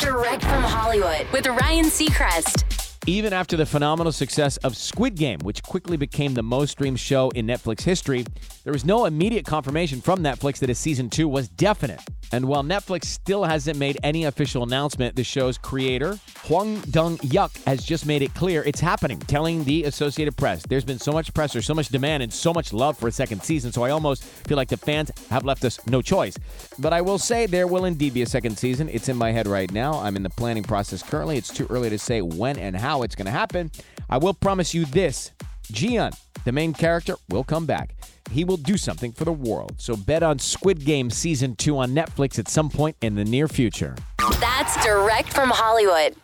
Direct from Hollywood with Ryan Seacrest. Even after the phenomenal success of Squid Game, which quickly became the most streamed show in Netflix history, there was no immediate confirmation from Netflix that a season two was definite. And while Netflix still hasn't made any official announcement, the show's creator, Hwang Dong-hyuk, has just made it clear it's happening, telling the Associated Press. There's been so much pressure, so much demand, and so much love for a second season, so I almost feel like the fans have left us no choice. But I will say there will indeed be a second season. It's in my head right now. I'm in the planning process currently. It's too early to say when and how it's going to happen. I will promise you this Gi-hun, the main character, will come back he will do something for the world. So bet on Squid Game Season 2 on Netflix at some point in the near future. That's direct from Hollywood.